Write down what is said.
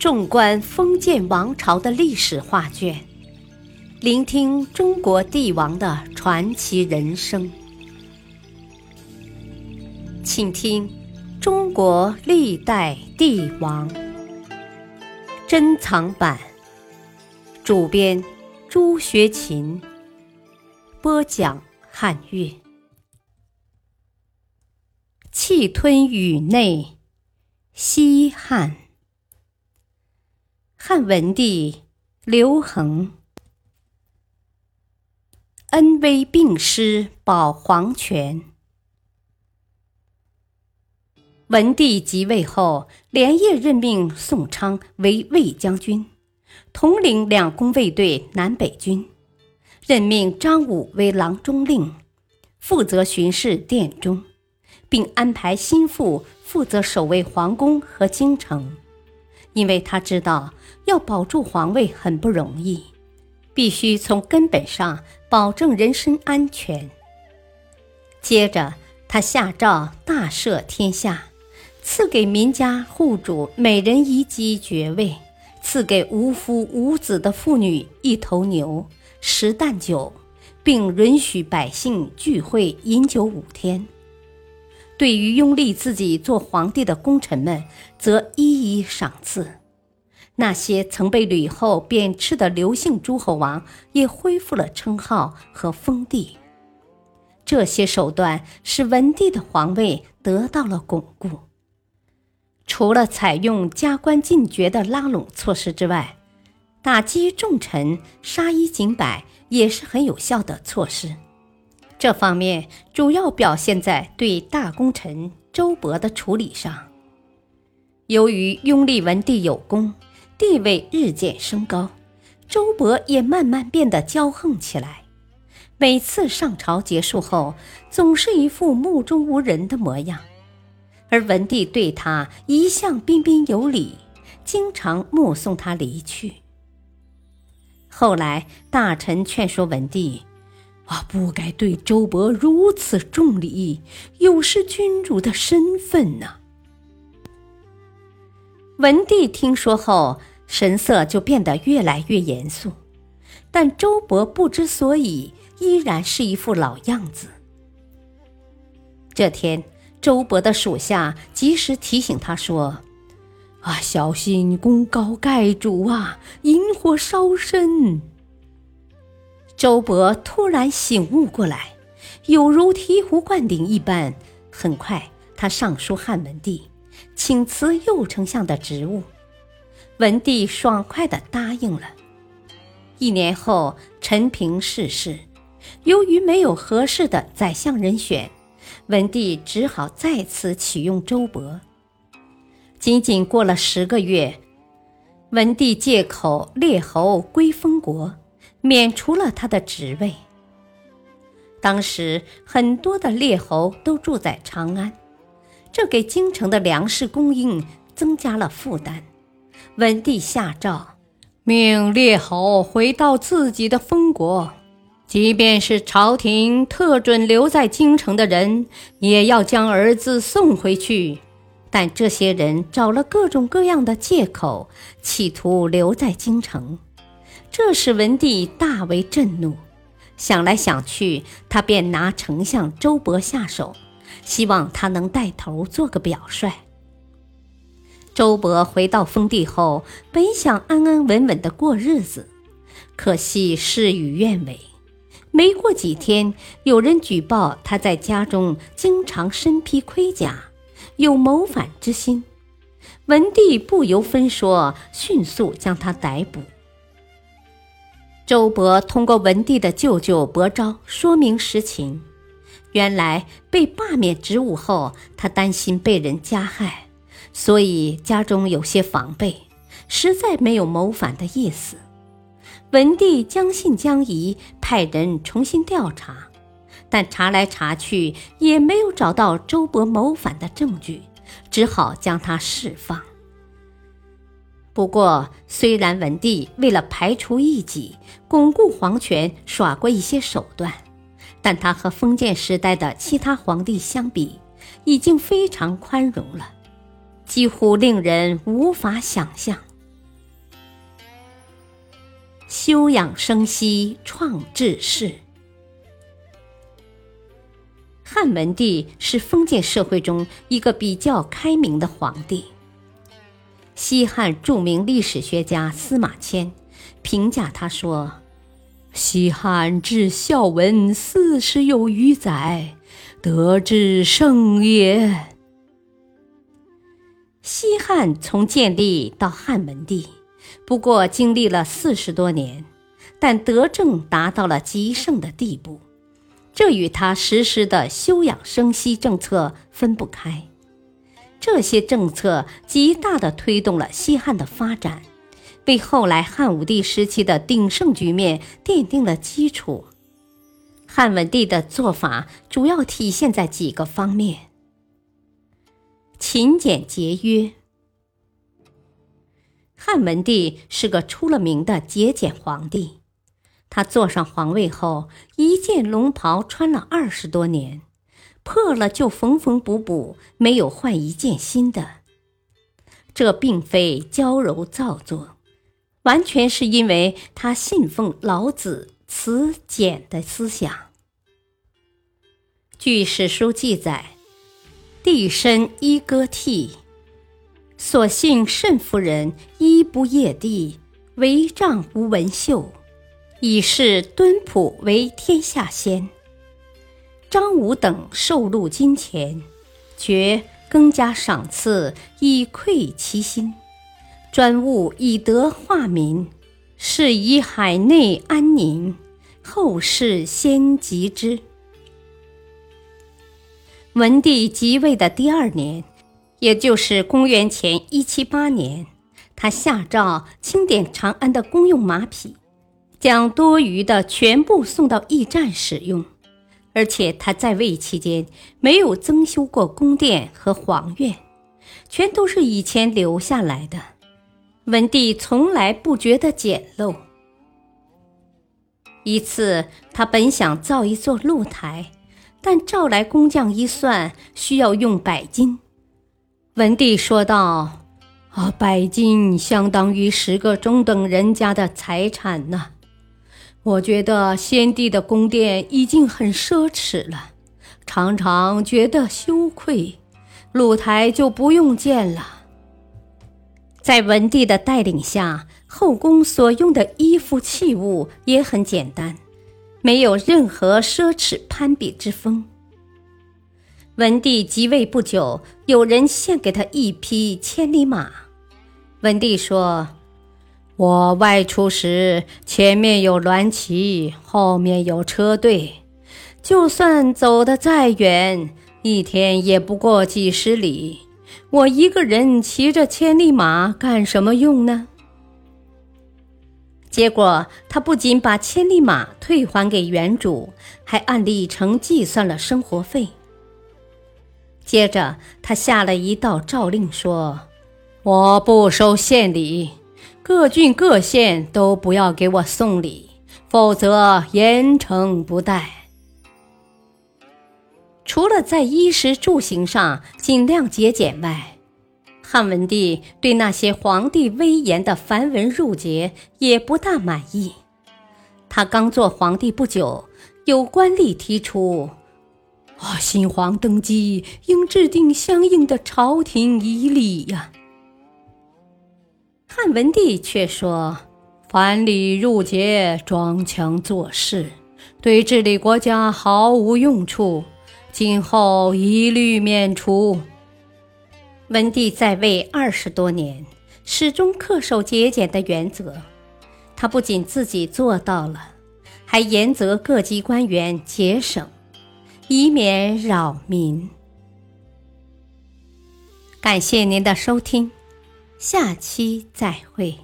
纵观封建王朝的历史画卷，聆听中国帝王的传奇人生，请听《中国历代帝王》珍藏版，主编朱学勤，播讲汉乐。气吞宇内，西汉。汉文帝刘恒，恩威并施保皇权。文帝即位后，连夜任命宋昌为卫将军，统领两宫卫队南北军；任命张武为郎中令，负责巡视殿中。并安排心腹负责守卫皇宫和京城，因为他知道要保住皇位很不容易，必须从根本上保证人身安全。接着，他下诏大赦天下，赐给民家户主每人一级爵位，赐给无夫无子的妇女一头牛、十担酒，并允许百姓聚会饮酒五天。对于拥立自己做皇帝的功臣们，则一一赏赐；那些曾被吕后贬斥的刘姓诸侯王，也恢复了称号和封地。这些手段使文帝的皇位得到了巩固。除了采用加官进爵的拉拢措施之外，打击重臣、杀一儆百也是很有效的措施。这方面主要表现在对大功臣周勃的处理上。由于拥立文帝有功，地位日渐升高，周勃也慢慢变得骄横起来。每次上朝结束后，总是一副目中无人的模样，而文帝对他一向彬彬有礼，经常目送他离去。后来，大臣劝说文帝。啊，不该对周勃如此重礼，有失君主的身份呢。文帝听说后，神色就变得越来越严肃，但周勃不知所以，依然是一副老样子。这天，周勃的属下及时提醒他说：“啊，小心功高盖主啊，引火烧身。”周勃突然醒悟过来，有如醍醐灌顶一般。很快，他上书汉文帝，请辞右丞相的职务。文帝爽快地答应了。一年后，陈平逝世，由于没有合适的宰相人选，文帝只好再次启用周勃。仅仅过了十个月，文帝借口列侯归封国。免除了他的职位。当时很多的列侯都住在长安，这给京城的粮食供应增加了负担。文帝下诏，命列侯回到自己的封国，即便是朝廷特准留在京城的人，也要将儿子送回去。但这些人找了各种各样的借口，企图留在京城。这使文帝大为震怒，想来想去，他便拿丞相周勃下手，希望他能带头做个表率。周勃回到封地后，本想安安稳稳的过日子，可惜事与愿违。没过几天，有人举报他在家中经常身披盔甲，有谋反之心。文帝不由分说，迅速将他逮捕。周勃通过文帝的舅舅伯昭说明实情，原来被罢免职务后，他担心被人加害，所以家中有些防备，实在没有谋反的意思。文帝将信将疑，派人重新调查，但查来查去也没有找到周勃谋反的证据，只好将他释放。不过，虽然文帝为了排除异己、巩固皇权耍过一些手段，但他和封建时代的其他皇帝相比，已经非常宽容了，几乎令人无法想象。休养生息，创治世。汉文帝是封建社会中一个比较开明的皇帝。西汉著名历史学家司马迁评价他说：“西汉至孝文四十有余载，德之盛也。”西汉从建立到汉文帝，不过经历了四十多年，但德政达到了极盛的地步。这与他实施的休养生息政策分不开，这些政策极大地推动了西汉的发展，为后来汉武帝时期的鼎盛局面奠定了基础。汉文帝的做法主要体现在几个方面：勤俭节约。汉文帝是个出了名的节俭皇帝。他坐上皇位后，一件龙袍穿了二十多年，破了就缝缝补补，没有换一件新的。这并非娇柔造作，完全是因为他信奉老子慈俭的思想。据史书记载，帝身衣歌悌，所幸慎夫人衣不曳地，帷帐无纹绣。以示敦朴为天下先。张武等受禄金钱，觉更加赏赐以馈其心，专务以德化民，是以海内安宁，后世先及之。文帝即位的第二年，也就是公元前一七八年，他下诏清点长安的公用马匹。将多余的全部送到驿站使用，而且他在位期间没有增修过宫殿和皇苑，全都是以前留下来的。文帝从来不觉得简陋。一次，他本想造一座露台，但召来工匠一算，需要用百金。文帝说道：“啊，百金相当于十个中等人家的财产呢。”我觉得先帝的宫殿已经很奢侈了，常常觉得羞愧。露台就不用建了。在文帝的带领下，后宫所用的衣服器物也很简单，没有任何奢侈攀比之风。文帝即位不久，有人献给他一匹千里马。文帝说。我外出时，前面有鸾旗，后面有车队。就算走得再远，一天也不过几十里。我一个人骑着千里马干什么用呢？结果，他不仅把千里马退还给原主，还按里程计算了生活费。接着，他下了一道诏令，说：“我不收县礼。”各郡各县都不要给我送礼，否则严惩不贷。除了在衣食住行上尽量节俭外，汉文帝对那些皇帝威严的繁文缛节也不大满意。他刚做皇帝不久，有官吏提出：“啊，新皇登基应制定相应的朝廷仪礼呀。”汉文帝却说：“繁礼缛节，装腔作势，对治理国家毫无用处，今后一律免除。”文帝在位二十多年，始终恪守节俭的原则。他不仅自己做到了，还严责各级官员节省，以免扰民。感谢您的收听。下期再会。